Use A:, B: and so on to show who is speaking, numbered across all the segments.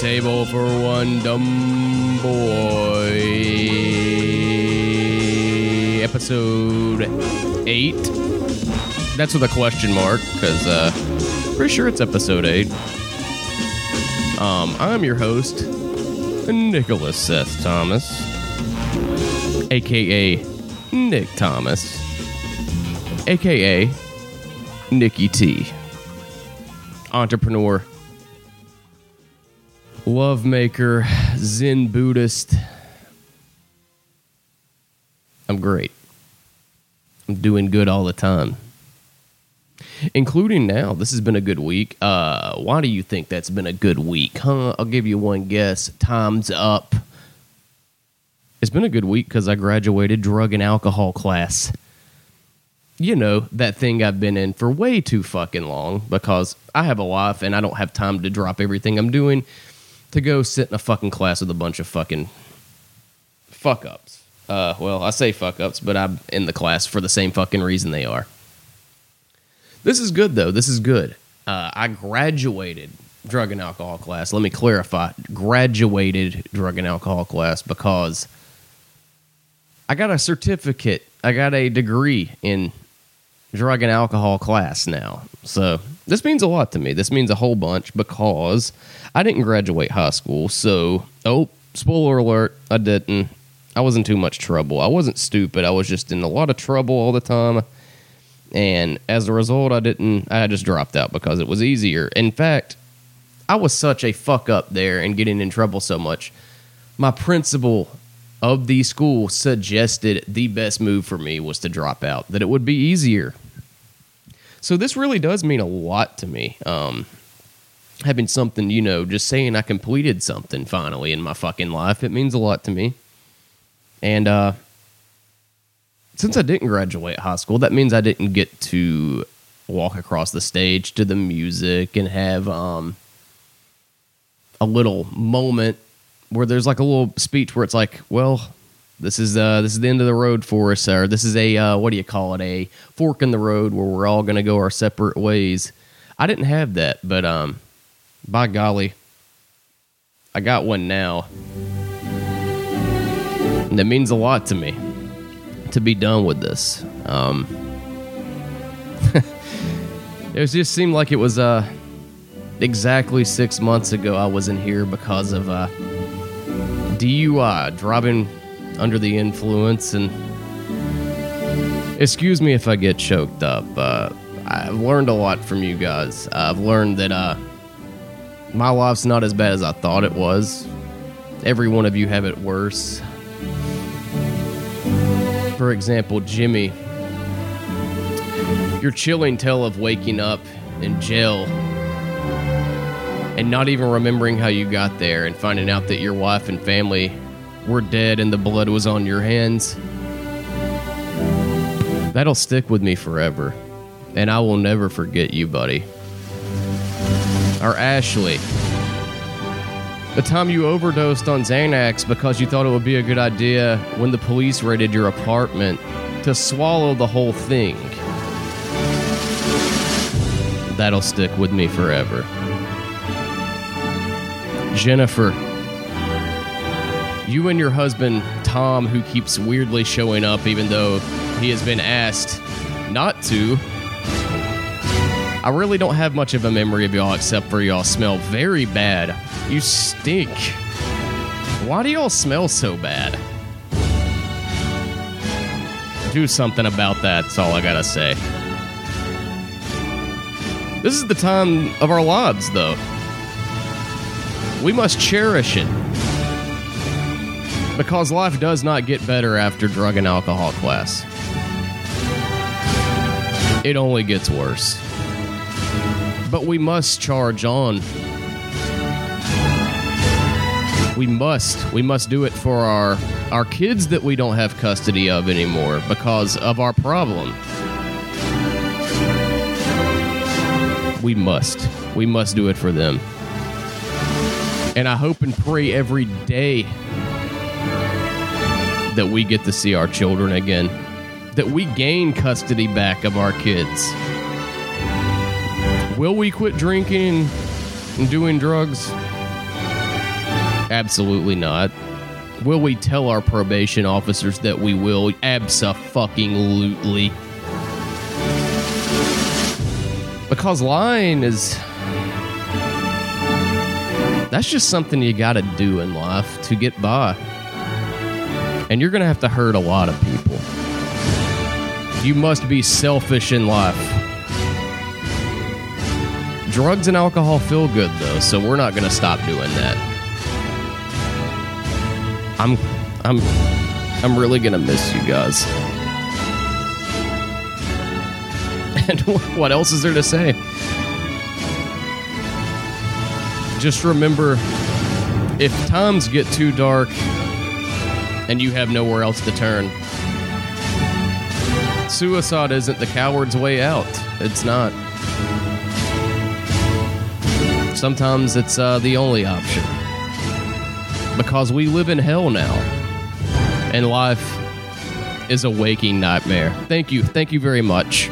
A: table for one dumb boy. Episode 8. That's with a question mark, because uh, pretty sure it's episode 8. Um, I'm your host, Nicholas Seth Thomas, aka Nick Thomas, aka Nikki T. Entrepreneur, love maker, Zen Buddhist. I'm great. I'm doing good all the time. Including now. This has been a good week. Uh, why do you think that's been a good week? Huh? I'll give you one guess. Time's up. It's been a good week because I graduated drug and alcohol class. You know, that thing I've been in for way too fucking long because I have a life and I don't have time to drop everything I'm doing to go sit in a fucking class with a bunch of fucking fuck ups. Uh, well, I say fuck ups, but I'm in the class for the same fucking reason they are. This is good though. This is good. Uh, I graduated drug and alcohol class. Let me clarify: graduated drug and alcohol class because I got a certificate. I got a degree in drug and alcohol class now. So this means a lot to me. This means a whole bunch because I didn't graduate high school. So, oh, spoiler alert, I didn't. I was in too much trouble. I wasn't stupid. I was just in a lot of trouble all the time. And as a result, I didn't, I just dropped out because it was easier. In fact, I was such a fuck up there and getting in trouble so much. My principal of the school suggested the best move for me was to drop out, that it would be easier. So this really does mean a lot to me. Um, having something, you know, just saying I completed something finally in my fucking life, it means a lot to me. And uh, since I didn't graduate high school, that means I didn't get to walk across the stage to the music and have um, a little moment where there's like a little speech where it's like, well, this is uh, this is the end of the road for us, or this is a uh, what do you call it, a fork in the road where we're all going to go our separate ways. I didn't have that, but um, by golly, I got one now, and that means a lot to me to be done with this. Um, it just seemed like it was uh, exactly six months ago I was in here because of uh, DUI, driving under the influence, and excuse me if I get choked up. Uh, I've learned a lot from you guys. I've learned that uh, my life's not as bad as I thought it was. Every one of you have it worse for example, Jimmy, your chilling tale of waking up in jail and not even remembering how you got there and finding out that your wife and family were dead and the blood was on your hands. That'll stick with me forever. And I will never forget you, buddy. Or Ashley. The time you overdosed on Xanax because you thought it would be a good idea when the police raided your apartment to swallow the whole thing. That'll stick with me forever. Jennifer, you and your husband, Tom, who keeps weirdly showing up even though he has been asked not to. I really don't have much of a memory of y'all except for y'all smell very bad. You stink. Why do y'all smell so bad? Do something about that, that's all I gotta say. This is the time of our lives, though. We must cherish it. Because life does not get better after drug and alcohol class. It only gets worse but we must charge on. We must. We must do it for our our kids that we don't have custody of anymore because of our problem. We must. We must do it for them. And I hope and pray every day that we get to see our children again, that we gain custody back of our kids. Will we quit drinking and doing drugs? Absolutely not. Will we tell our probation officers that we will? Abso-fucking-lutely. Because lying is. That's just something you gotta do in life to get by. And you're gonna have to hurt a lot of people. You must be selfish in life. Drugs and alcohol feel good though, so we're not gonna stop doing that. I'm I'm I'm really gonna miss you guys. And what else is there to say? Just remember if times get too dark and you have nowhere else to turn, suicide isn't the coward's way out. It's not. Sometimes it's uh, the only option. Because we live in hell now. And life is a waking nightmare. Thank you. Thank you very much.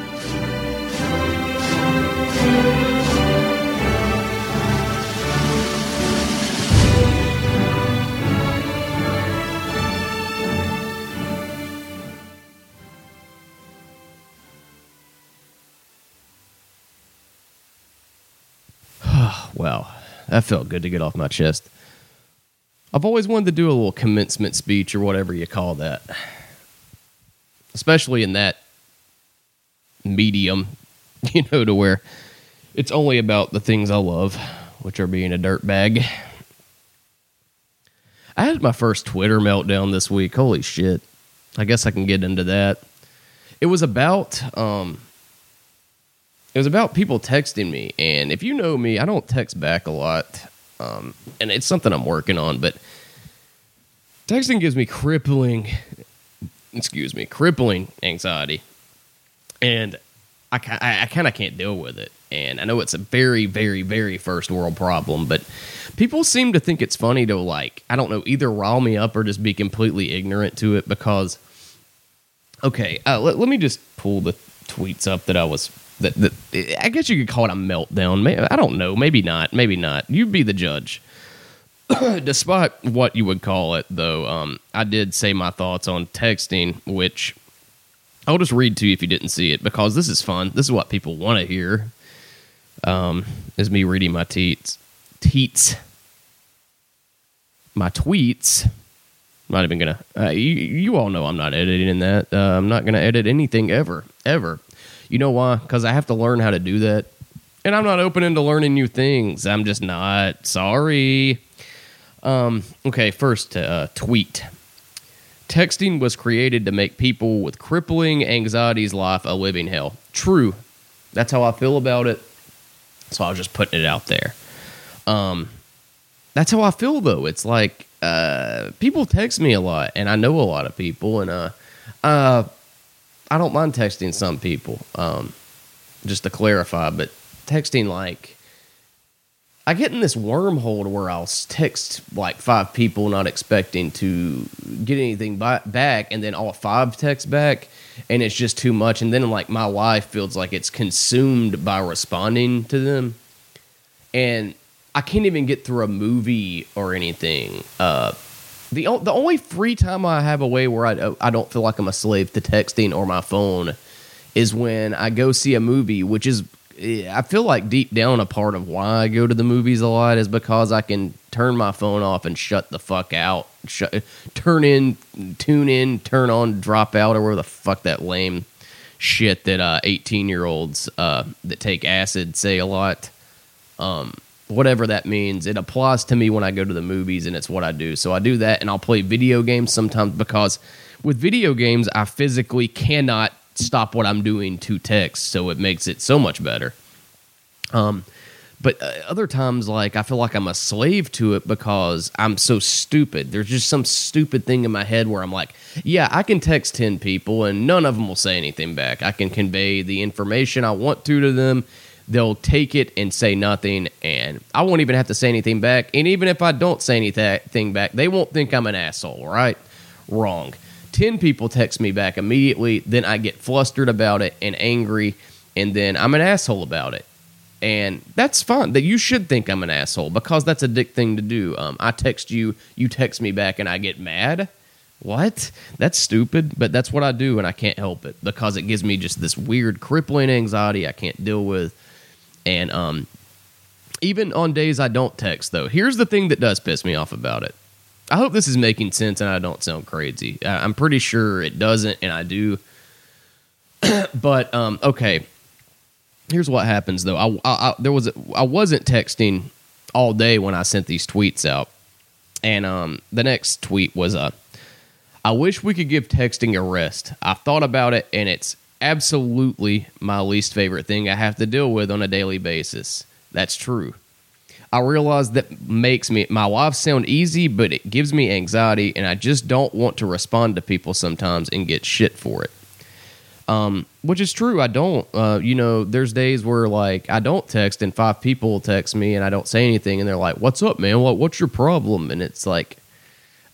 A: That felt good to get off my chest. I've always wanted to do a little commencement speech or whatever you call that. Especially in that medium, you know, to where it's only about the things I love, which are being a dirtbag. I had my first Twitter meltdown this week. Holy shit. I guess I can get into that. It was about um it was about people texting me and if you know me, I don't text back a lot. Um and it's something I'm working on, but texting gives me crippling excuse me, crippling anxiety. And I, I, I kind of can't deal with it. And I know it's a very, very, very first world problem, but people seem to think it's funny to, like, I don't know, either rile me up or just be completely ignorant to it because, okay, uh, let, let me just pull the tweets up that I was. That, that I guess you could call it a meltdown. Maybe, I don't know. Maybe not. Maybe not. You'd be the judge. Despite what you would call it, though, um, I did say my thoughts on texting, which I'll just read to you if you didn't see it because this is fun. This is what people want to hear. Um, is me reading my teats, teats, my tweets. Not even gonna. Uh, you, you all know I'm not editing in that. Uh, I'm not gonna edit anything ever, ever. You know why? Because I have to learn how to do that, and I'm not open into learning new things. I'm just not. Sorry. Um, okay, first uh, tweet. Texting was created to make people with crippling anxieties life a living hell. True. That's how I feel about it. So I was just putting it out there. Um, that's how I feel though. It's like uh, people text me a lot, and I know a lot of people, and uh, uh, I don't mind texting some people. Um, just to clarify, but texting like I get in this wormhole where I'll text like five people, not expecting to get anything by- back, and then all five text back, and it's just too much. And then like my life feels like it's consumed by responding to them, and I can't even get through a movie or anything. Uh, the the only free time I have away where I I don't feel like I'm a slave to texting or my phone is when I go see a movie, which is I feel like deep down a part of why I go to the movies a lot is because I can turn my phone off and shut the fuck out. Shut, turn in, tune in, turn on, drop out, or where the fuck that lame shit that uh, 18 year olds uh, that take acid say a lot. Um, whatever that means, it applies to me when I go to the movies, and it's what I do. So I do that, and I'll play video games sometimes because with video games, I physically cannot stop what I'm doing to text, so it makes it so much better. Um, but uh, other times, like I feel like I'm a slave to it because I'm so stupid. There's just some stupid thing in my head where I'm like, yeah, I can text ten people and none of them will say anything back. I can convey the information I want to to them. They'll take it and say nothing, and I won't even have to say anything back. And even if I don't say anything back, they won't think I'm an asshole, right? Wrong. 10 people text me back immediately, then I get flustered about it and angry, and then I'm an asshole about it. and that's fine. That you should think I'm an asshole because that's a dick thing to do. Um, I text you, you text me back, and I get mad. What? That's stupid, but that's what I do, and I can't help it because it gives me just this weird, crippling anxiety I can't deal with. And um, even on days I don't text, though, here's the thing that does piss me off about it. I hope this is making sense and I don't sound crazy. I'm pretty sure it doesn't, and I do. but um, okay, here's what happens though. I, I, I there was a, I wasn't texting all day when I sent these tweets out, and um, the next tweet was a. Uh, I wish we could give texting a rest. I've thought about it, and it's absolutely my least favorite thing I have to deal with on a daily basis. That's true. I realize that makes me my life sound easy, but it gives me anxiety, and I just don't want to respond to people sometimes and get shit for it. Um, which is true. I don't. Uh, you know, there's days where like I don't text, and five people text me, and I don't say anything, and they're like, "What's up, man? What What's your problem?" And it's like,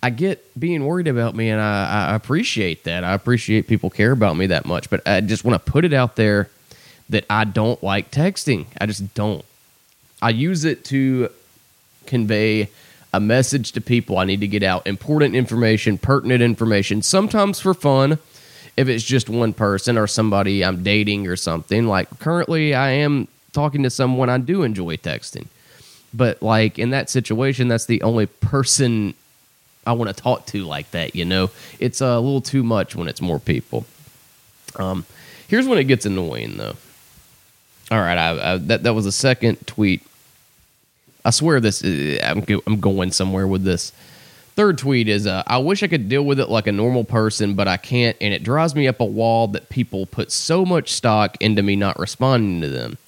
A: I get being worried about me, and I, I appreciate that. I appreciate people care about me that much, but I just want to put it out there that I don't like texting. I just don't. I use it to convey a message to people I need to get out, important information, pertinent information, sometimes for fun. If it's just one person or somebody I'm dating or something, like currently I am talking to someone I do enjoy texting. But like in that situation, that's the only person I want to talk to like that, you know? It's a little too much when it's more people. Um, here's when it gets annoying though. All right, I, I, that that was a second tweet I swear this. Uh, I'm I'm going somewhere with this. Third tweet is uh, I wish I could deal with it like a normal person, but I can't, and it drives me up a wall that people put so much stock into me not responding to them.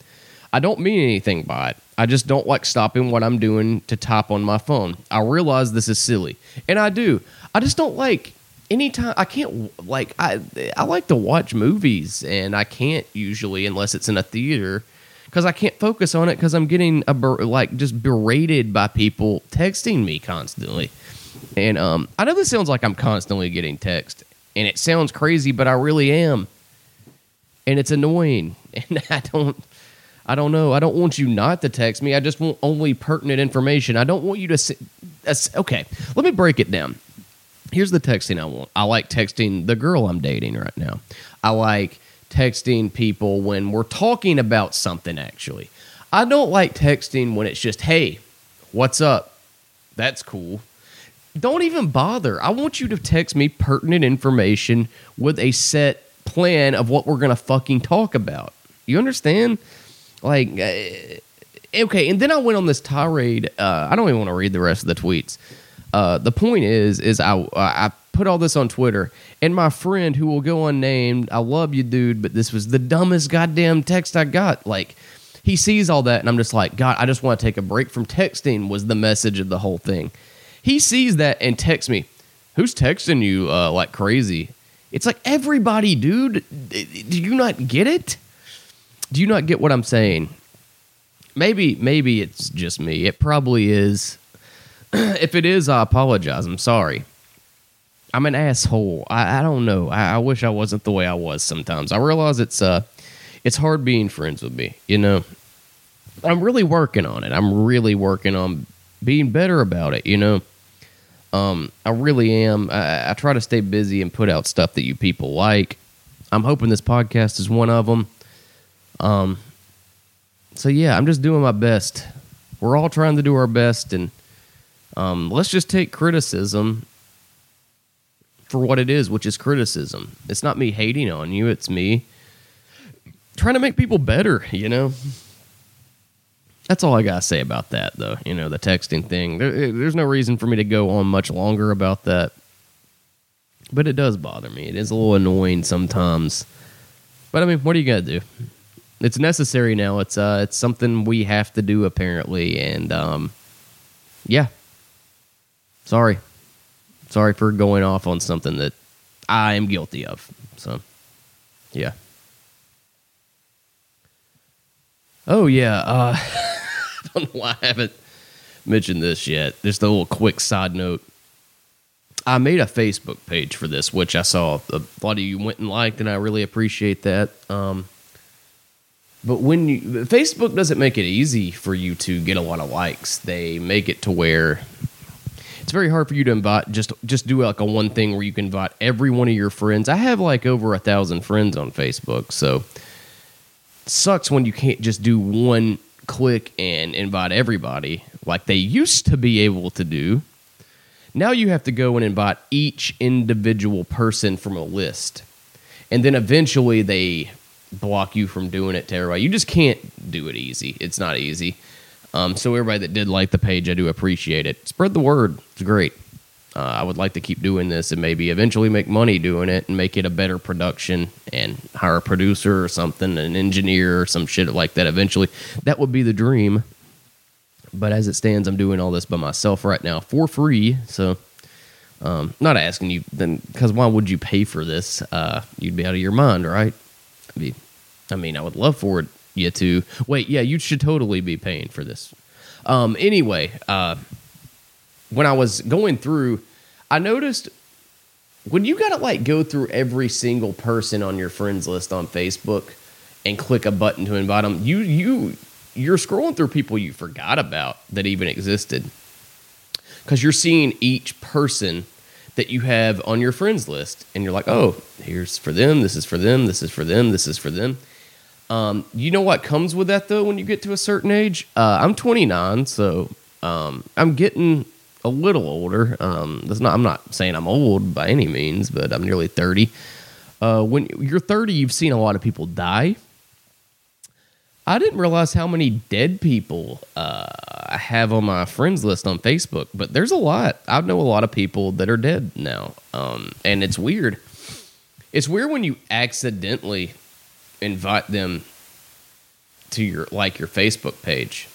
A: I don't mean anything by it. I just don't like stopping what I'm doing to type on my phone. I realize this is silly, and I do. I just don't like anytime I can't like I I like to watch movies, and I can't usually unless it's in a theater because I can't focus on it because I'm getting a ber- like just berated by people texting me constantly. And um, I know this sounds like I'm constantly getting text, and it sounds crazy, but I really am, and it's annoying. And I don't, I don't know. I don't want you not to text me. I just want only pertinent information. I don't want you to. Say, okay, let me break it down. Here's the texting I want. I like texting the girl I'm dating right now. I like texting people when we're talking about something, actually. I don't like texting when it's just, hey, what's up? That's cool. Don't even bother. I want you to text me pertinent information with a set plan of what we're going to fucking talk about. You understand? Like, uh, okay. And then I went on this tirade. Uh, I don't even want to read the rest of the tweets. Uh, the point is, is I I put all this on Twitter, and my friend who will go unnamed, I love you, dude, but this was the dumbest goddamn text I got. Like, he sees all that, and I'm just like, God, I just want to take a break from texting. Was the message of the whole thing? He sees that and texts me, "Who's texting you uh, like crazy?" It's like everybody, dude. Do you not get it? Do you not get what I'm saying? Maybe, maybe it's just me. It probably is. if it is, I apologize. I'm sorry. I'm an asshole. I, I don't know. I, I, wish I wasn't the way I was sometimes. I realize it's uh it's hard being friends with me, you know. I'm really working on it. I'm really working on being better about it, you know. Um, I really am. I, I try to stay busy and put out stuff that you people like. I'm hoping this podcast is one of them. Um, so yeah, I'm just doing my best. We're all trying to do our best, and um, let's just take criticism for what it is, which is criticism. It's not me hating on you, it's me trying to make people better, you know? That's all I got to say about that, though. You know, the texting thing. There, there's no reason for me to go on much longer about that. But it does bother me. It is a little annoying sometimes. But I mean, what are you to do? It's necessary now. It's uh it's something we have to do apparently and um yeah. Sorry sorry for going off on something that I am guilty of. So, yeah. Oh yeah, uh, I don't know why I haven't mentioned this yet. Just a little quick side note. I made a Facebook page for this, which I saw a lot of you went and liked, and I really appreciate that. Um, But when you Facebook doesn't make it easy for you to get a lot of likes. They make it to where it's very hard for you to invite just just do like a one thing where you can invite every one of your friends. I have like over a thousand friends on Facebook, so sucks when you can't just do one click and invite everybody like they used to be able to do. Now you have to go and invite each individual person from a list. And then eventually they block you from doing it to everybody. You just can't do it easy. It's not easy. Um, so everybody that did like the page, I do appreciate it. Spread the word. It's great. Uh, I would like to keep doing this and maybe eventually make money doing it and make it a better production and hire a producer or something, an engineer or some shit like that. Eventually, that would be the dream. But as it stands, I'm doing all this by myself right now for free. So, um, not asking you then because why would you pay for this? Uh, you'd be out of your mind, right? Be, I mean, I would love for it you to wait. Yeah, you should totally be paying for this. Um, anyway, uh, when I was going through, I noticed when you gotta like go through every single person on your friends list on Facebook and click a button to invite them, you you you're scrolling through people you forgot about that even existed because you're seeing each person that you have on your friends list and you're like oh here's for them this is for them this is for them this is for them um, you know what comes with that though when you get to a certain age? Uh, I'm 29, so um, I'm getting a little older. Um, that's not. I'm not saying I'm old by any means, but I'm nearly 30. Uh, when you're 30, you've seen a lot of people die. I didn't realize how many dead people uh, I have on my friends list on Facebook, but there's a lot. I know a lot of people that are dead now, um, and it's weird. It's weird when you accidentally invite them to your like your Facebook page.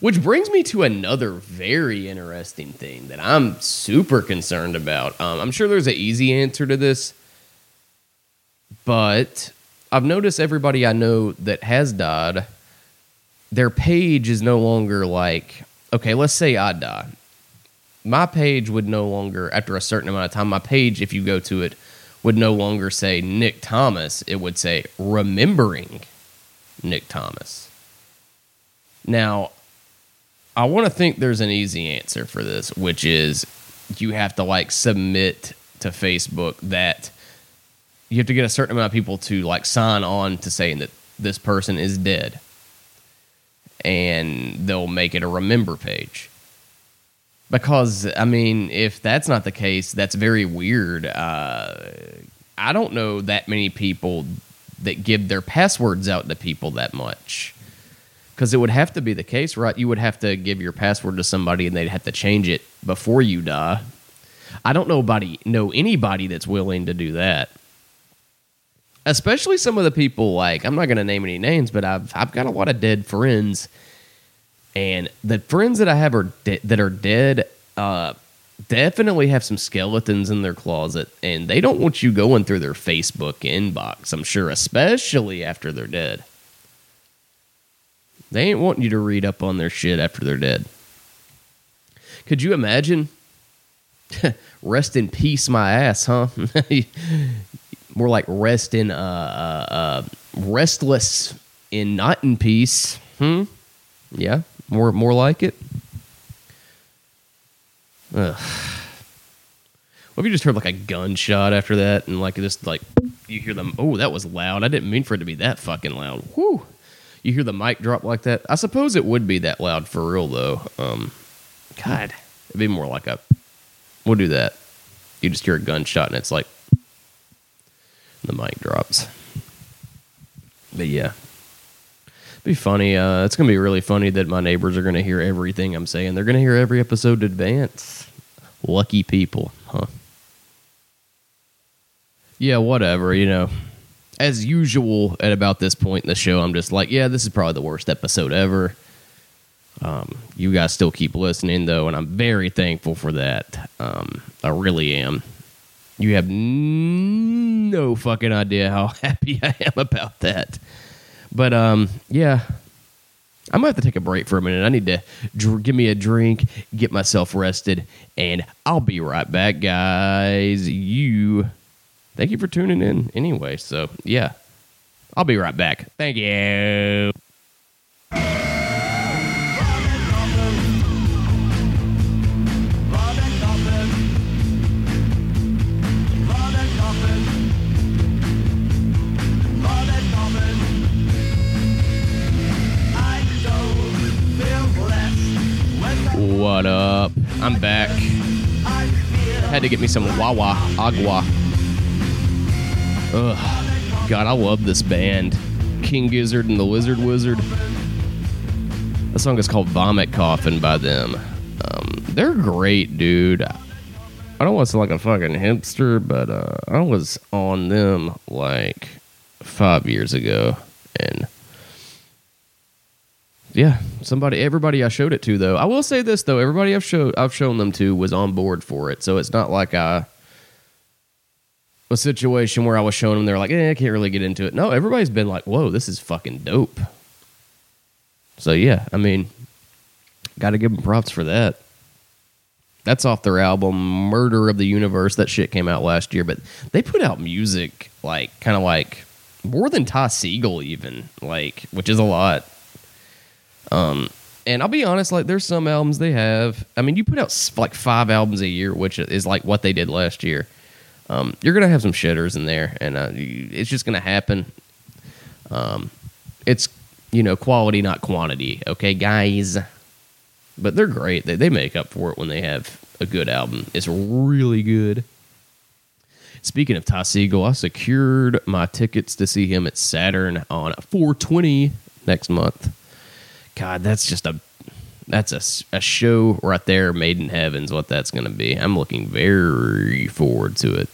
A: Which brings me to another very interesting thing that I'm super concerned about. Um, I'm sure there's an easy answer to this, but I've noticed everybody I know that has died, their page is no longer like, okay, let's say I die. My page would no longer, after a certain amount of time, my page, if you go to it, would no longer say Nick Thomas, it would say remembering Nick Thomas. Now, I want to think there's an easy answer for this, which is you have to like submit to Facebook that you have to get a certain amount of people to like sign on to saying that this person is dead. And they'll make it a remember page. Because I mean, if that's not the case, that's very weird. Uh, I don't know that many people that give their passwords out to people that much. Because it would have to be the case, right? You would have to give your password to somebody, and they'd have to change it before you die. I don't know anybody, know anybody that's willing to do that. Especially some of the people like I'm not going to name any names, but I've I've got a lot of dead friends and the friends that I have are de- that are dead uh, definitely have some skeletons in their closet, and they don't want you going through their Facebook inbox. I'm sure, especially after they're dead. They ain't wanting you to read up on their shit after they're dead. Could you imagine? rest in peace, my ass, huh? More like rest in uh, uh, uh, restless in not in peace. Hmm. Yeah. More more like it. Ugh. What if you just heard like a gunshot after that, and like just like you hear them? Oh, that was loud. I didn't mean for it to be that fucking loud. Whoo! You hear the mic drop like that? I suppose it would be that loud for real though. Um, God, it'd be more like a. We'll do that. You just hear a gunshot, and it's like the mic drops. But yeah, be funny. Uh, it's gonna be really funny that my neighbors are gonna hear everything I'm saying. They're gonna hear every episode in advance. Lucky people, huh? Yeah, whatever. You know, as usual at about this point in the show, I'm just like, yeah, this is probably the worst episode ever. Um, you guys still keep listening though, and I'm very thankful for that. Um, I really am. You have no fucking idea how happy I am about that. But um, yeah, I might have to take a break for a minute. I need to dr- give me a drink, get myself rested, and I'll be right back, guys. You, thank you for tuning in anyway. So, yeah, I'll be right back. Thank you. I'm back. Had to get me some Wawa Agua. Ugh. God, I love this band. King Gizzard and the Lizard Wizard. The song is called Vomit Coffin by them. Um, they're great, dude. I don't want to sound like a fucking hipster, but uh, I was on them like five years ago. And yeah, somebody, everybody I showed it to, though. I will say this though: everybody I've showed, I've shown them to, was on board for it. So it's not like I a situation where I was showing them, they're like, eh, I can't really get into it. No, everybody's been like, whoa, this is fucking dope. So yeah, I mean, got to give them props for that. That's off their album Murder of the Universe. That shit came out last year, but they put out music like kind of like more than Ty Segall even, like which is a lot. Um, and I'll be honest, like there's some albums they have. I mean, you put out like five albums a year, which is like what they did last year. Um, you're gonna have some shitters in there, and uh, it's just gonna happen. Um, it's you know quality, not quantity. Okay, guys. But they're great. They they make up for it when they have a good album. It's really good. Speaking of Ty Segall, I secured my tickets to see him at Saturn on 420 next month. God, that's just a that's a, a show right there, made in heaven's what that's going to be. I'm looking very forward to it.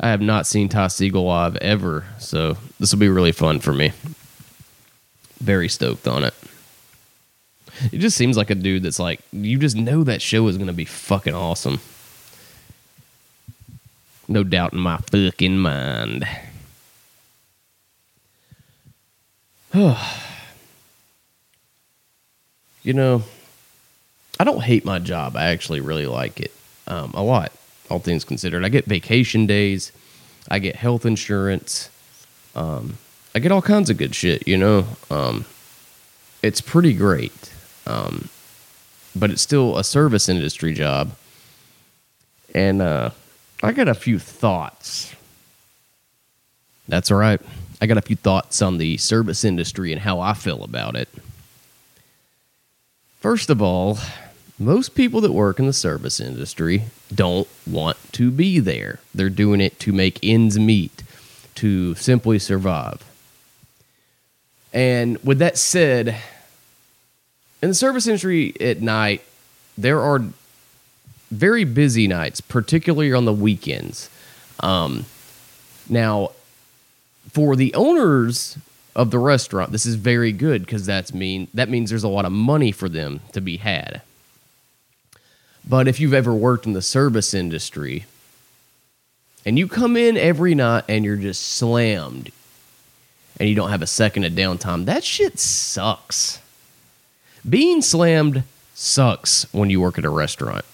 A: I have not seen Ty Segall live ever, so this will be really fun for me. Very stoked on it. It just seems like a dude that's like you just know that show is going to be fucking awesome. No doubt in my fucking mind. you know, I don't hate my job. I actually really like it um, a lot, all things considered. I get vacation days, I get health insurance, um, I get all kinds of good shit, you know. Um, it's pretty great, um, but it's still a service industry job. And uh, I got a few thoughts. That's all right. I got a few thoughts on the service industry and how I feel about it. First of all, most people that work in the service industry don't want to be there. They're doing it to make ends meet, to simply survive. And with that said, in the service industry at night, there are very busy nights, particularly on the weekends. Um, now, for the owners of the restaurant, this is very good because that's mean that means there's a lot of money for them to be had. But if you've ever worked in the service industry and you come in every night and you're just slammed and you don't have a second of downtime, that shit sucks. Being slammed sucks when you work at a restaurant.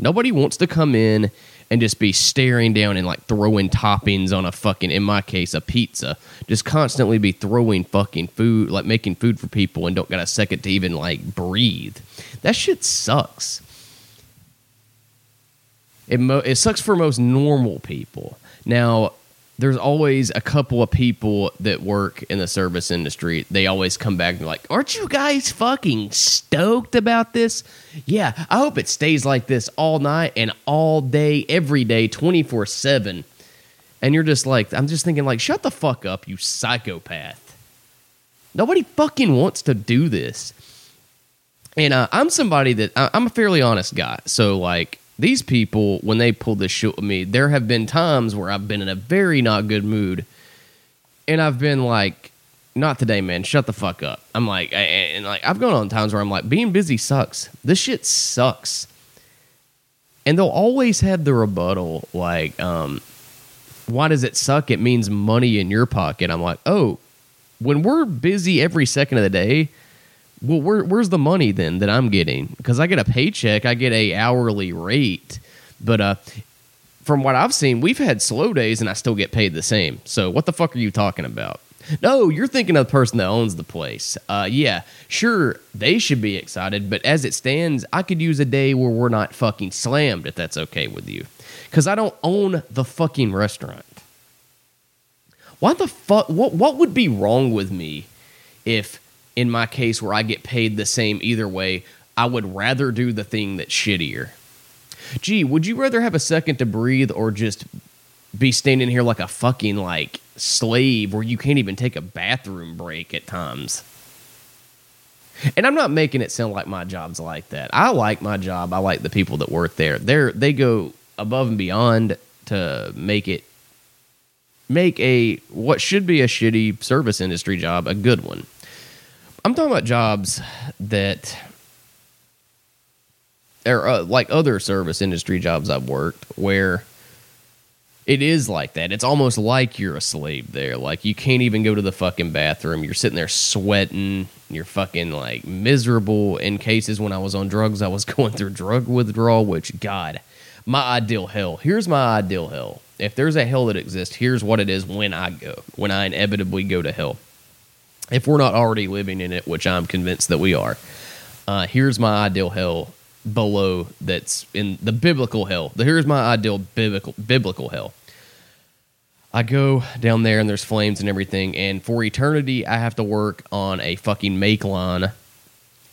A: Nobody wants to come in and just be staring down and like throwing toppings on a fucking, in my case, a pizza. Just constantly be throwing fucking food, like making food for people and don't got a second to even like breathe. That shit sucks. It, mo- it sucks for most normal people. Now, there's always a couple of people that work in the service industry. They always come back and be like, Aren't you guys fucking stoked about this? Yeah, I hope it stays like this all night and all day, every day, 24 7. And you're just like, I'm just thinking, like, shut the fuck up, you psychopath. Nobody fucking wants to do this. And uh, I'm somebody that I'm a fairly honest guy. So, like, these people, when they pull this shit with me, there have been times where I've been in a very not good mood. And I've been like, not today, man. Shut the fuck up. I'm like, and, like, I've gone on times where I'm like, being busy sucks. This shit sucks. And they'll always have the rebuttal, like, um, why does it suck? It means money in your pocket. I'm like, oh, when we're busy every second of the day, well, where, where's the money then that I'm getting? Because I get a paycheck, I get a hourly rate, but uh, from what I've seen, we've had slow days and I still get paid the same. So what the fuck are you talking about? No, you're thinking of the person that owns the place. Uh, yeah, sure, they should be excited, but as it stands, I could use a day where we're not fucking slammed if that's okay with you. Because I don't own the fucking restaurant. Why the fuck? What, what would be wrong with me if, in my case where I get paid the same either way, I would rather do the thing that's shittier? Gee, would you rather have a second to breathe or just be standing here like a fucking like slave where you can't even take a bathroom break at times? And I'm not making it sound like my job's like that. I like my job. I like the people that work there. They're they go above and beyond to make it make a what should be a shitty service industry job a good one. I'm talking about jobs that or uh, like other service industry jobs I've worked where it is like that. It's almost like you're a slave there. Like you can't even go to the fucking bathroom. You're sitting there sweating. You're fucking like miserable. In cases when I was on drugs, I was going through drug withdrawal, which God, my ideal hell. Here's my ideal hell. If there's a hell that exists, here's what it is when I go, when I inevitably go to hell. If we're not already living in it, which I'm convinced that we are, uh, here's my ideal hell below that's in the biblical hell. Here's my ideal biblical biblical hell. I go down there and there's flames and everything, and for eternity I have to work on a fucking make line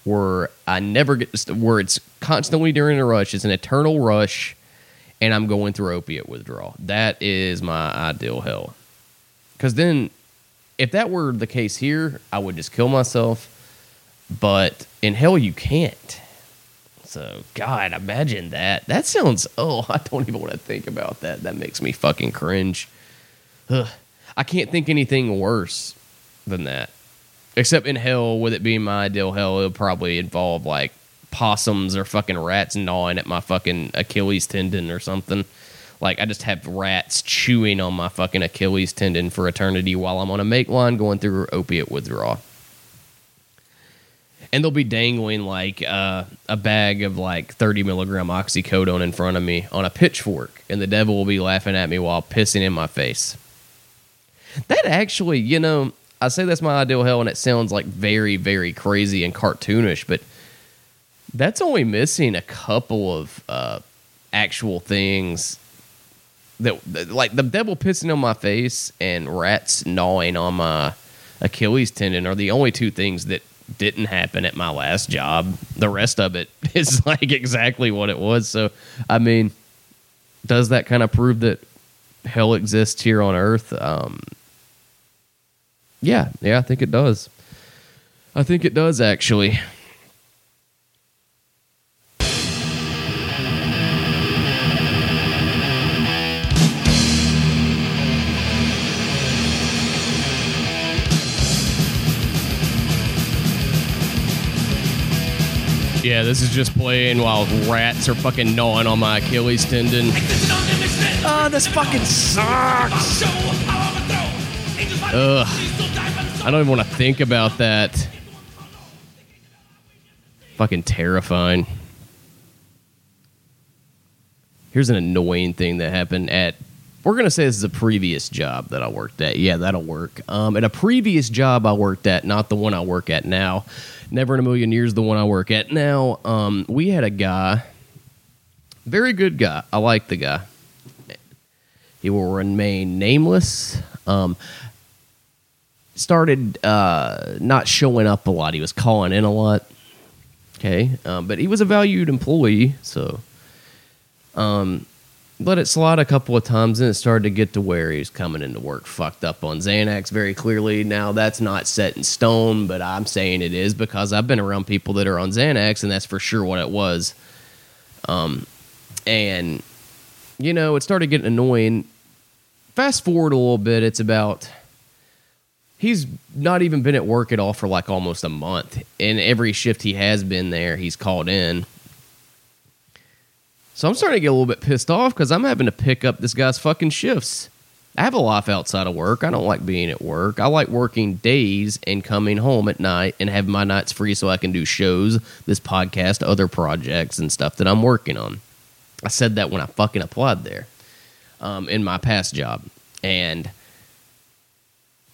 A: where I never get where it's constantly during a rush. It's an eternal rush, and I'm going through opiate withdrawal. That is my ideal hell. Because then, if that were the case here, I would just kill myself. But in hell, you can't. So, God, imagine that. That sounds, oh, I don't even want to think about that. That makes me fucking cringe. Ugh. I can't think anything worse than that. Except in hell, with it being my ideal hell, it'll probably involve like possums or fucking rats gnawing at my fucking Achilles tendon or something. Like I just have rats chewing on my fucking Achilles tendon for eternity while I'm on a make line going through opiate withdrawal and they'll be dangling like uh, a bag of like 30 milligram oxycodone in front of me on a pitchfork, and the devil will be laughing at me while pissing in my face. That actually, you know, I say that's my ideal hell, and it sounds like very, very crazy and cartoonish, but that's only missing a couple of uh, actual things that, like the devil pissing on my face and rats gnawing on my Achilles tendon are the only two things that didn't happen at my last job. The rest of it is like exactly what it was. So, I mean, does that kind of prove that hell exists here on earth? Um, yeah, yeah, I think it does. I think it does actually. Yeah, this is just playing while rats are fucking gnawing on my Achilles tendon. Oh, this fucking sucks. Ugh. I don't even want to think about that. Fucking terrifying. Here's an annoying thing that happened at. We're gonna say this is a previous job that I worked at. Yeah, that'll work. Um, at a previous job I worked at, not the one I work at now never in a million years the one I work at now. Um, we had a guy, very good guy. I like the guy. He will remain nameless. Um, started uh, not showing up a lot. He was calling in a lot. Okay, um, but he was a valued employee, so um, let it slide a couple of times, and it started to get to where he was coming into work fucked up on Xanax very clearly. Now, that's not set in stone, but I'm saying it is because I've been around people that are on Xanax, and that's for sure what it was. Um, and, you know, it started getting annoying. Fast forward a little bit, it's about. He's not even been at work at all for like almost a month. And every shift he has been there, he's called in so I'm starting to get a little bit pissed off because I'm having to pick up this guy's fucking shifts. I have a life outside of work. I don't like being at work. I like working days and coming home at night and having my nights free so I can do shows, this podcast, other projects, and stuff that I'm working on. I said that when I fucking applied there um, in my past job. And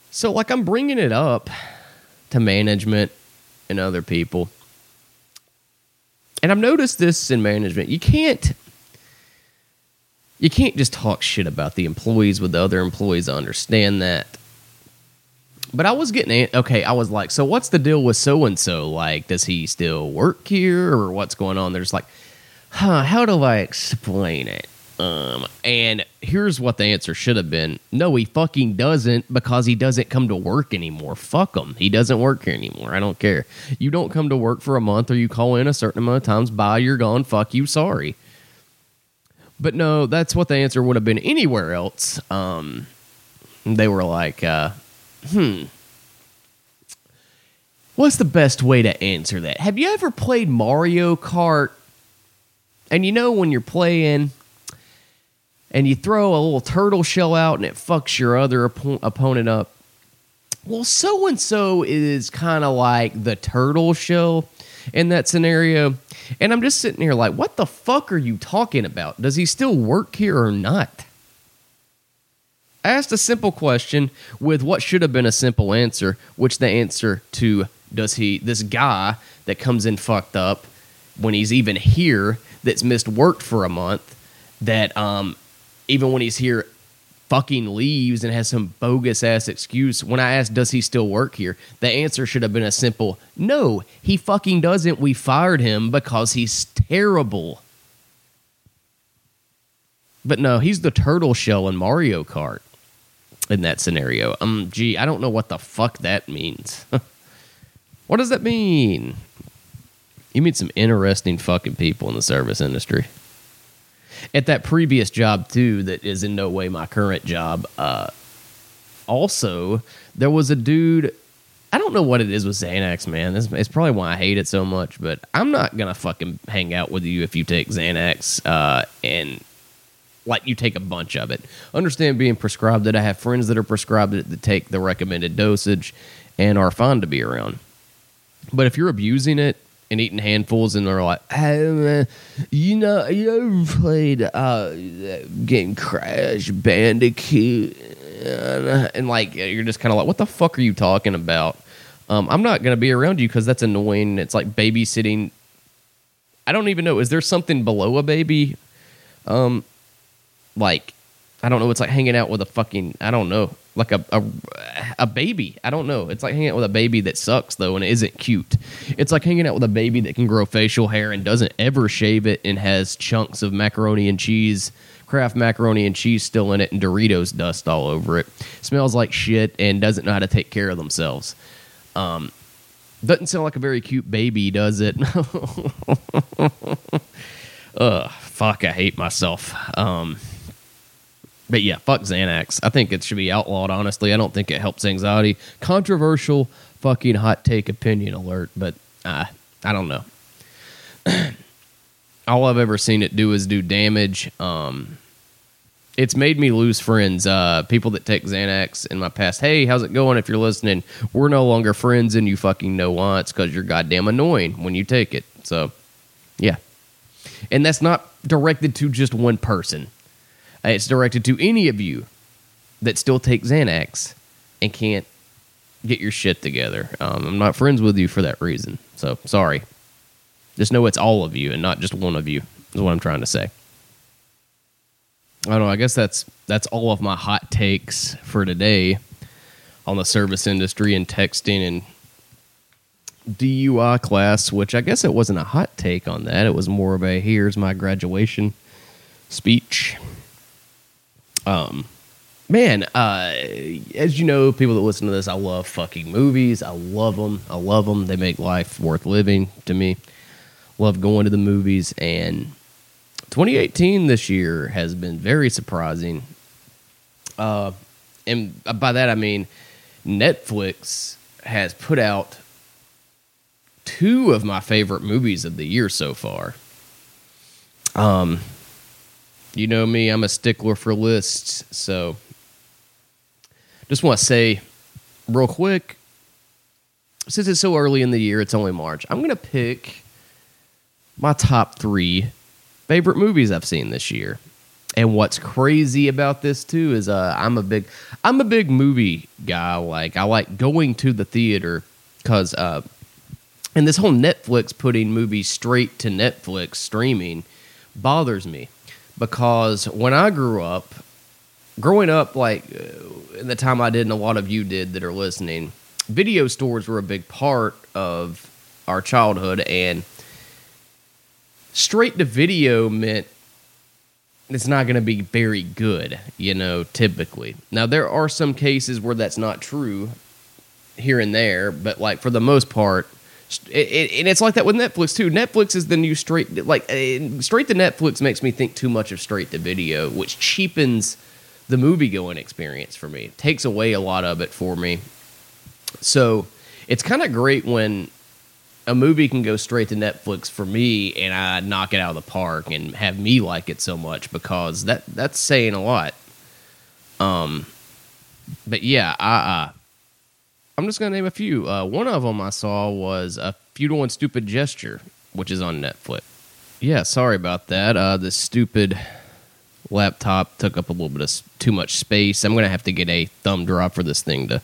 A: So, like, I'm bringing it up to management and other people. And I've noticed this in management. You can't you can't just talk shit about the employees with the other employees. I understand that. But I was getting okay. I was like, so what's the deal with so and so? Like, does he still work here, or what's going on? There's like, huh? How do I explain it? Um, and here's what the answer should have been: No, he fucking doesn't because he doesn't come to work anymore. Fuck him. He doesn't work here anymore. I don't care. You don't come to work for a month, or you call in a certain amount of times. Bye, you're gone. Fuck you. Sorry. But no, that's what the answer would have been anywhere else. Um, they were like, uh, hmm. What's the best way to answer that? Have you ever played Mario Kart? And you know when you're playing and you throw a little turtle shell out and it fucks your other op- opponent up. Well, so and so is kind of like the turtle shell in that scenario. And I'm just sitting here like, what the fuck are you talking about? Does he still work here or not? I asked a simple question with what should have been a simple answer, which the answer to does he, this guy that comes in fucked up when he's even here, that's missed work for a month, that um, even when he's here, fucking leaves and has some bogus ass excuse. When I asked, does he still work here? The answer should have been a simple no, he fucking doesn't. We fired him because he's terrible. But no, he's the turtle shell in Mario Kart in that scenario. Um, gee, I don't know what the fuck that means. what does that mean? You meet some interesting fucking people in the service industry at that previous job too that is in no way my current job uh, also there was a dude i don't know what it is with xanax man. It's, it's, probably why i hate it so much but i'm not gonna fucking hang out with you if you take xanax uh, and like you take a bunch of it. Understand being prescribed it i have friends that are prescribed it that take the recommended dosage and are fine to be around. But if you're abusing it and eating handfuls, and they're like, "Hey man, you know, you ever played uh, game Crash Bandicoot?" And like, you're just kind of like, "What the fuck are you talking about?" Um, I'm not gonna be around you because that's annoying. It's like babysitting. I don't even know. Is there something below a baby? Um, like, I don't know. It's like hanging out with a fucking. I don't know like a, a, a baby. I don't know. It's like hanging out with a baby that sucks though and isn't cute. It's like hanging out with a baby that can grow facial hair and doesn't ever shave it and has chunks of macaroni and cheese, Kraft macaroni and cheese still in it and Doritos dust all over it. Smells like shit and doesn't know how to take care of themselves. Um, doesn't sound like a very cute baby, does it? Ugh, fuck, I hate myself. Um, but yeah, fuck Xanax. I think it should be outlawed, honestly. I don't think it helps anxiety. Controversial fucking hot take opinion alert, but uh, I don't know. All I've ever seen it do is do damage. Um, it's made me lose friends. Uh, people that take Xanax in my past. Hey, how's it going? If you're listening, we're no longer friends, and you fucking know why. It's because you're goddamn annoying when you take it. So, yeah. And that's not directed to just one person. It's directed to any of you that still take Xanax and can't get your shit together. Um, I'm not friends with you for that reason. So sorry. Just know it's all of you and not just one of you. Is what I'm trying to say. I don't know. I guess that's that's all of my hot takes for today on the service industry and texting and DUI class, which I guess it wasn't a hot take on that. It was more of a here's my graduation speech. Um, man, uh, as you know, people that listen to this, I love fucking movies. I love them. I love them. They make life worth living to me. Love going to the movies. And 2018 this year has been very surprising. Uh, and by that I mean Netflix has put out two of my favorite movies of the year so far. Um, you know me, I'm a stickler for lists. So just want to say real quick since it's so early in the year, it's only March, I'm going to pick my top three favorite movies I've seen this year. And what's crazy about this too is uh, I'm a big I'm a big movie guy. Like I like going to the theater because uh, and this whole Netflix putting movies straight to Netflix streaming bothers me because when I grew up, growing up, like in the time I did and a lot of you did that are listening, video stores were a big part of our childhood and straight to video meant it's not going to be very good, you know, typically. Now, there are some cases where that's not true here and there, but like for the most part, and it's like that with Netflix too. Netflix is the new straight, like uh, straight to Netflix makes me think too much of straight to video, which cheapens the movie going experience for me, takes away a lot of it for me. So it's kind of great when a movie can go straight to Netflix for me and I knock it out of the park and have me like it so much because that that's saying a lot. Um, but yeah, I, uh, I'm just gonna name a few. Uh, one of them I saw was a futile and stupid gesture, which is on Netflix. Yeah, sorry about that. Uh, the stupid laptop took up a little bit of too much space. I'm gonna have to get a thumb drive for this thing to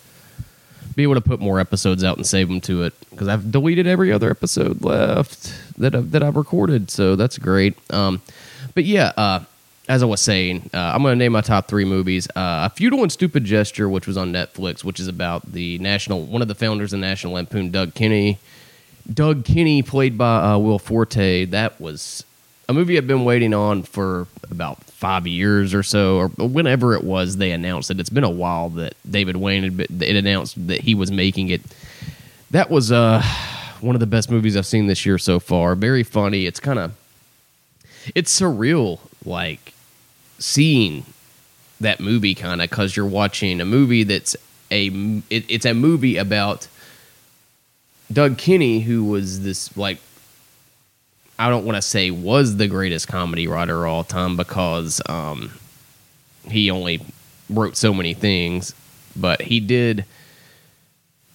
A: be able to put more episodes out and save them to it because I've deleted every other episode left that I've, that I've recorded. So that's great. Um, but yeah, uh, as I was saying, uh, I'm going to name my top three movies. Uh, a Futile and Stupid Gesture, which was on Netflix, which is about the national one of the founders of National Lampoon, Doug Kenney. Doug Kenney, played by uh, Will Forte. That was a movie I've been waiting on for about five years or so, or whenever it was they announced it. It's been a while that David Wain had been, it announced that he was making it. That was uh, one of the best movies I've seen this year so far. Very funny. It's kind of it's surreal, like seeing that movie kind of because you're watching a movie that's a it, it's a movie about Doug Kenney, who was this like I don't want to say was the greatest comedy writer of all time because um, he only wrote so many things, but he did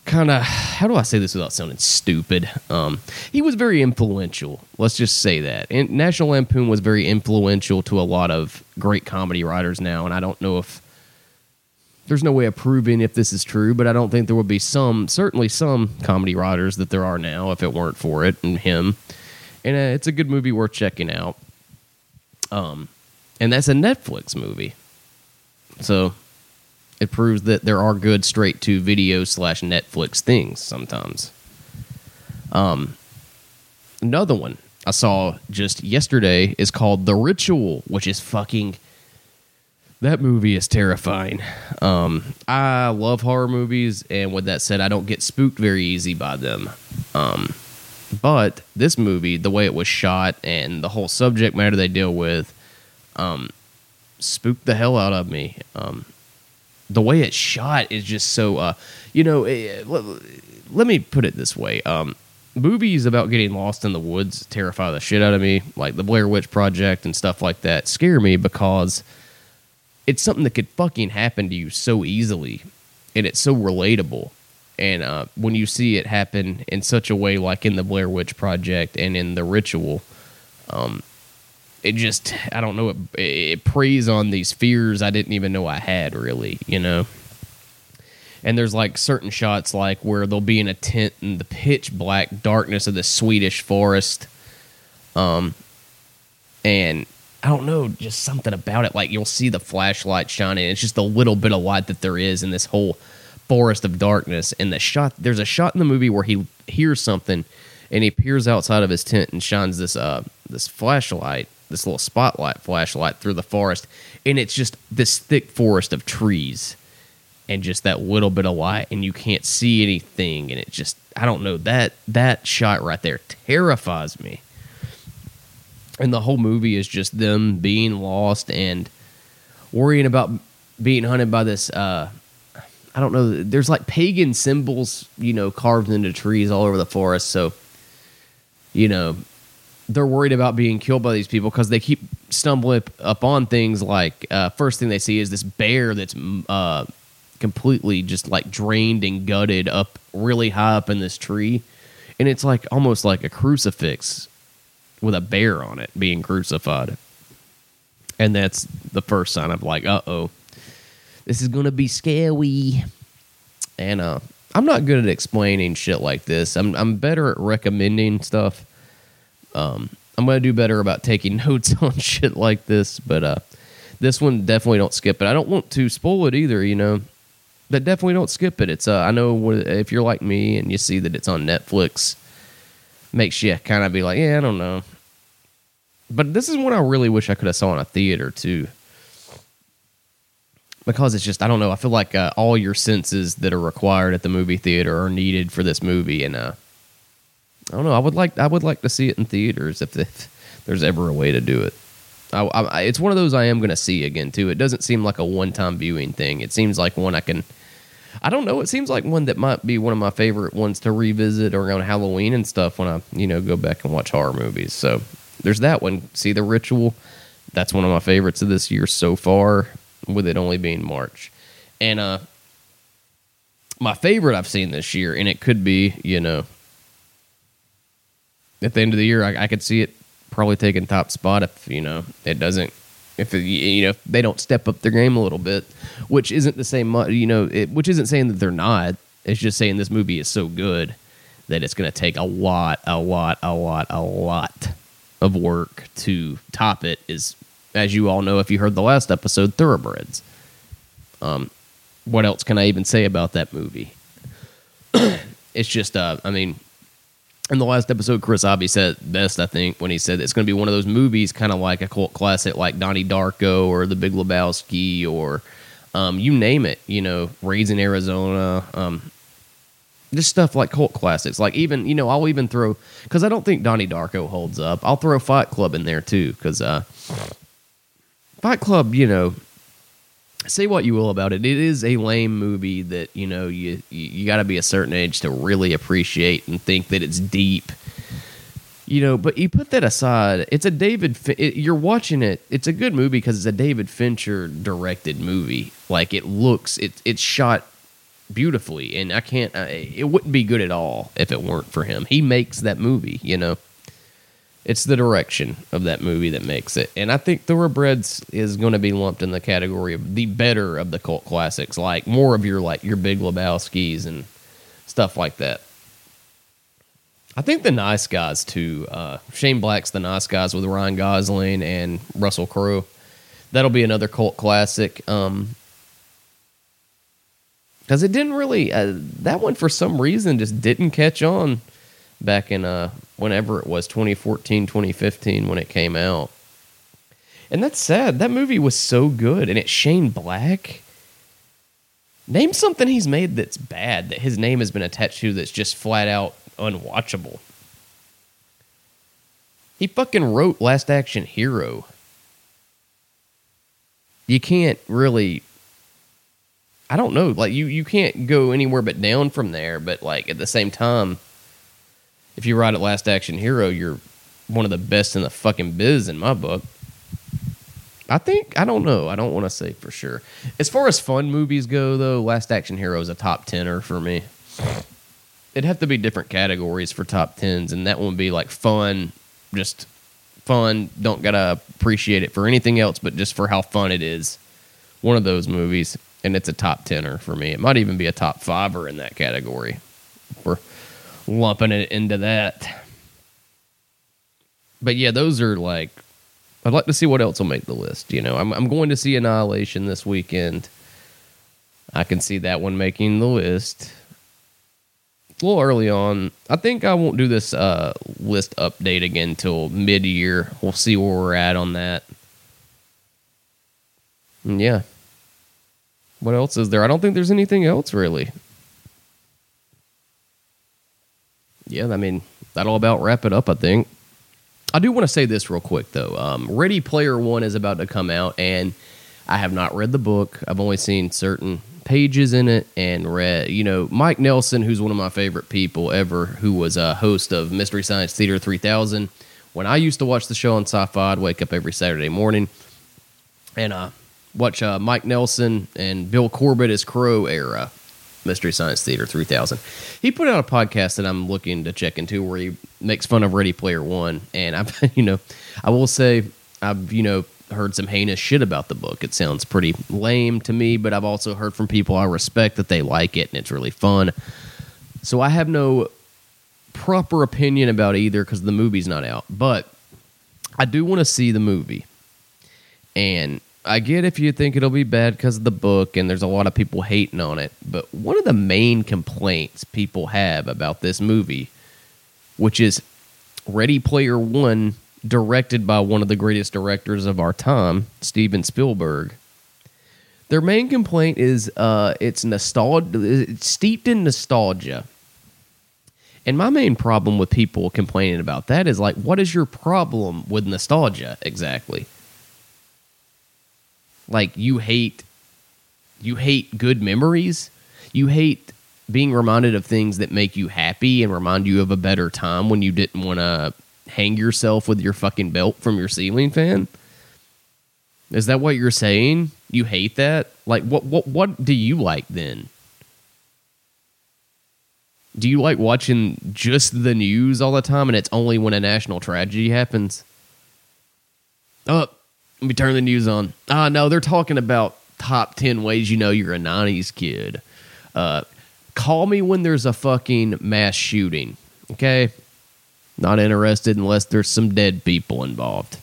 A: kind of how do I say this without sounding stupid? Um, he was very influential. Let's just say that. And National Lampoon was very influential to a lot of great comedy writers now, and I don't know if there's no way of proving if this is true, but I don't think there would be some, certainly some comedy writers that there are now if it weren't for it and him and uh, it's a good movie worth checking out. Um, and that's a Netflix movie, so it proves that there are good straight to video slash Netflix things sometimes. Um, another one I saw just yesterday is called The Ritual, which is fucking. That movie is terrifying. Um, I love horror movies, and with that said, I don't get spooked very easy by them. Um, but this movie, the way it was shot and the whole subject matter they deal with, um, spooked the hell out of me. Um, the way it's shot is just so, uh, you know, it, let, let, me put it this way. Um, movies about getting lost in the woods terrify the shit out of me, like the Blair Witch Project and stuff like that, scare me because it's something that could fucking happen to you so easily and it's so relatable and uh, when you see it happen in such a way, like in the Blair Witch Project and in the Ritual, um, it just I don't know it, it preys on these fears I didn't even know I had really, you know. And there's like certain shots like where they'll be in a tent in the pitch black darkness of the Swedish forest, um, and I don't know, just something about it. Like you'll see the flashlight shining. It's just a little bit of light that there is in this whole forest of darkness and the shot there's a shot in the movie where he hears something and he peers outside of his tent and shines this uh this flashlight this little spotlight flashlight through the forest and it's just this thick forest of trees and just that little bit of light and you can't see anything and it just i don't know that that shot right there terrifies me and the whole movie is just them being lost and worrying about being hunted by this uh I don't know. There's like pagan symbols, you know, carved into trees all over the forest. So, you know, they're worried about being killed by these people because they keep stumbling up on things like uh, first thing they see is this bear that's uh, completely just like drained and gutted up really high up in this tree, and it's like almost like a crucifix with a bear on it being crucified. and that's the first sign of like, uh oh, this is gonna be scary. And uh, I'm not good at explaining shit like this. I'm I'm better at recommending stuff. Um, I'm gonna do better about taking notes on shit like this, but uh, this one definitely don't skip it. I don't want to spoil it either, you know. But definitely don't skip it. It's uh, I know if you're like me and you see that it's on Netflix, makes you kind of be like, yeah, I don't know. But this is one I really wish I could have saw in a theater too because it's just I don't know. I feel like uh, all your senses that are required at the movie theater are needed for this movie, and uh, I don't know. I would like I would like to see it in theaters if, if there's ever a way to do it. I, I, it's one of those I am going to see again too. It doesn't seem like a one time viewing thing. It seems like one I can. I don't know. It seems like one that might be one of my favorite ones to revisit or on Halloween and stuff when I you know go back and watch horror movies. So there's that one. See the ritual. That's one of my favorites of this year so far with it only being March. And uh my favorite I've seen this year, and it could be, you know, at the end of the year, I, I could see it probably taking top spot if you know it doesn't, if you know if they don't step up their game a little bit, which isn't the same, you know, it, which isn't saying that they're not. It's just saying this movie is so good that it's going to take a lot, a lot, a lot, a lot of work to top it. Is as you all know, if you heard the last episode, Thoroughbreds. Um, what else can I even say about that movie? it's just, uh, I mean, in the last episode, Chris Abbey said best, I think, when he said it's going to be one of those movies, kind of like a cult classic, like Donnie Darko or The Big Lebowski or um, you name it. You know, Raising Arizona. Um, just stuff like cult classics. Like even, you know, I'll even throw because I don't think Donnie Darko holds up. I'll throw Fight Club in there too because uh, Fight Club, you know, say what you will about it, it is a lame movie that you know you you got to be a certain age to really appreciate and think that it's deep. You know, but you put that aside. It's a David. It, you're watching it. It's a good movie because it's a David Fincher directed movie. Like it looks, it it's shot beautifully, and I can't. Uh, it wouldn't be good at all if it weren't for him. He makes that movie. You know. It's the direction of that movie that makes it. And I think Thoroughbreds is going to be lumped in the category of the better of the cult classics, like more of your like your Big Lebowski's and stuff like that. I think the Nice Guys too. Uh, Shane Black's The Nice Guys with Ryan Gosling and Russell Crowe. That'll be another cult classic. Um, because it didn't really uh, that one for some reason just didn't catch on back in uh whenever it was 2014 2015 when it came out. And that's sad. That movie was so good. And it's shane black. Name something he's made that's bad that his name has been attached to that's just flat out unwatchable. He fucking wrote last action hero. You can't really i don't know like you you can't go anywhere but down from there but like at the same time if you write at Last Action Hero, you're one of the best in the fucking biz in my book. I think I don't know. I don't want to say for sure. As far as fun movies go, though, Last Action Hero is a top tenner for me. It'd have to be different categories for top tens, and that one would be like fun, just fun. Don't gotta appreciate it for anything else, but just for how fun it is. One of those movies, and it's a top tenner for me. It might even be a top fiver in that category. Lumping it into that. But yeah, those are like I'd like to see what else will make the list. You know, I'm I'm going to see Annihilation this weekend. I can see that one making the list. A little early on. I think I won't do this uh, list update again until mid year. We'll see where we're at on that. And yeah. What else is there? I don't think there's anything else really. Yeah, I mean, that'll about wrap it up, I think. I do want to say this real quick, though. Um, Ready Player One is about to come out, and I have not read the book. I've only seen certain pages in it and read, you know, Mike Nelson, who's one of my favorite people ever, who was a host of Mystery Science Theater 3000. When I used to watch the show on sci fi, I'd wake up every Saturday morning and uh, watch uh, Mike Nelson and Bill Corbett as Crow era Mystery Science Theater 3000. He put out a podcast that I'm looking to check into where he makes fun of Ready Player One. And I've, you know, I will say, I've, you know, heard some heinous shit about the book. It sounds pretty lame to me, but I've also heard from people I respect that they like it and it's really fun. So I have no proper opinion about either because the movie's not out. But I do want to see the movie. And I get if you think it'll be bad because of the book and there's a lot of people hating on it. But one of the main complaints people have about this movie, which is Ready Player One, directed by one of the greatest directors of our time, Steven Spielberg. Their main complaint is uh, it's nostalgia, it's steeped in nostalgia. And my main problem with people complaining about that is like, what is your problem with nostalgia exactly? Like you hate you hate good memories. You hate being reminded of things that make you happy and remind you of a better time when you didn't want to hang yourself with your fucking belt from your ceiling fan. Is that what you're saying? You hate that? Like what what what do you like then? Do you like watching just the news all the time and it's only when a national tragedy happens? Oh, let me turn the news on. Ah, no, they're talking about top 10 ways you know you're a 90s kid. Uh, call me when there's a fucking mass shooting, okay? Not interested unless there's some dead people involved.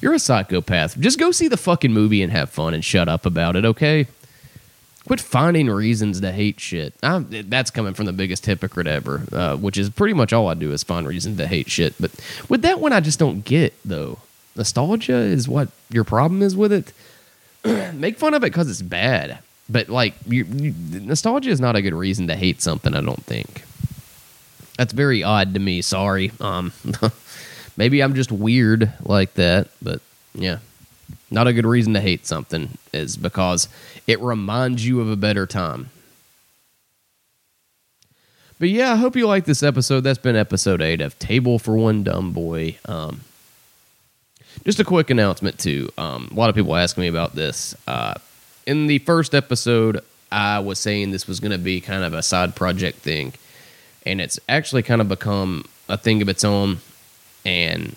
A: You're a psychopath. Just go see the fucking movie and have fun and shut up about it, okay? Quit finding reasons to hate shit. I'm, that's coming from the biggest hypocrite ever, uh, which is pretty much all I do is find reasons to hate shit. But with that one, I just don't get though. Nostalgia is what your problem is with it. Make fun of it because it's bad, but like you, you, nostalgia is not a good reason to hate something. I don't think. That's very odd to me. Sorry. Um, maybe I'm just weird like that, but yeah. Not a good reason to hate something is because it reminds you of a better time. But yeah, I hope you like this episode. That's been episode eight of Table for One Dumb Boy. Um, just a quick announcement too. Um, a lot of people ask me about this. Uh, in the first episode, I was saying this was going to be kind of a side project thing, and it's actually kind of become a thing of its own. And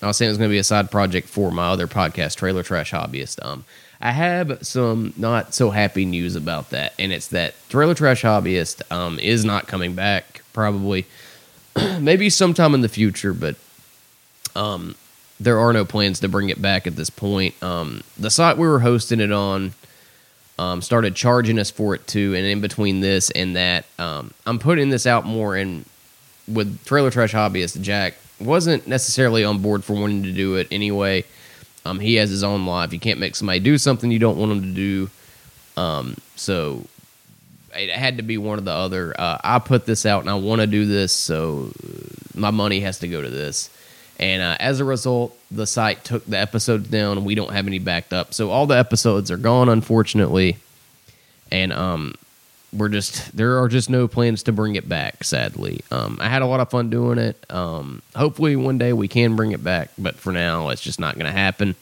A: I was saying it was going to be a side project for my other podcast, Trailer Trash Hobbyist. Um, I have some not so happy news about that, and it's that Trailer Trash Hobbyist um, is not coming back. Probably, maybe sometime in the future, but um, there are no plans to bring it back at this point. Um, the site we were hosting it on um, started charging us for it too, and in between this and that, um, I'm putting this out more. And with Trailer Trash Hobbyist, Jack wasn't necessarily on board for wanting to do it anyway. Um, he has his own life. You can't make somebody do something you don't want them to do. Um, so it had to be one or the other. Uh, I put this out and I want to do this, so my money has to go to this. And uh, as a result, the site took the episodes down, and we don't have any backed up. So all the episodes are gone, unfortunately. And um, we're just there are just no plans to bring it back. Sadly, um, I had a lot of fun doing it. Um, hopefully, one day we can bring it back, but for now, it's just not going to happen.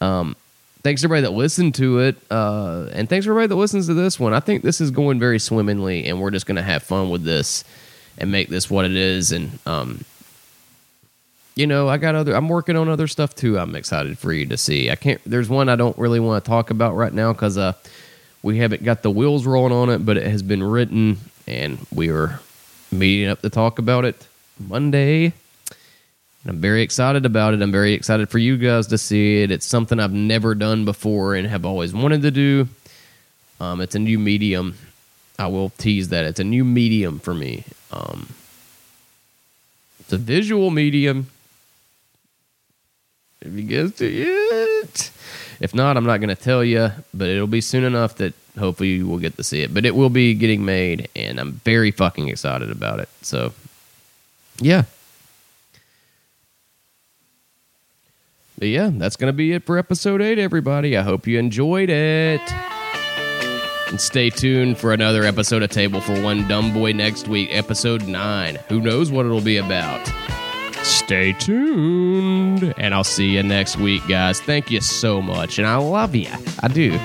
A: Um, thanks everybody that listened to it, uh, and thanks everybody that listens to this one. I think this is going very swimmingly, and we're just going to have fun with this and make this what it is. And um, you know, I got other. I'm working on other stuff too. I'm excited for you to see. I can't. There's one I don't really want to talk about right now because uh we haven't got the wheels rolling on it, but it has been written, and we are meeting up to talk about it Monday. And I'm very excited about it. I'm very excited for you guys to see it. It's something I've never done before and have always wanted to do. Um, it's a new medium. I will tease that it's a new medium for me. Um, it's a visual medium. If you guessed it. If not, I'm not going to tell you, but it'll be soon enough that hopefully you will get to see it. But it will be getting made, and I'm very fucking excited about it. So, yeah. But yeah, that's going to be it for episode 8, everybody. I hope you enjoyed it. And stay tuned for another episode of Table for One Dumb Boy next week, episode 9. Who knows what it'll be about? Stay tuned. And I'll see you next week, guys. Thank you so much. And I love you. I do.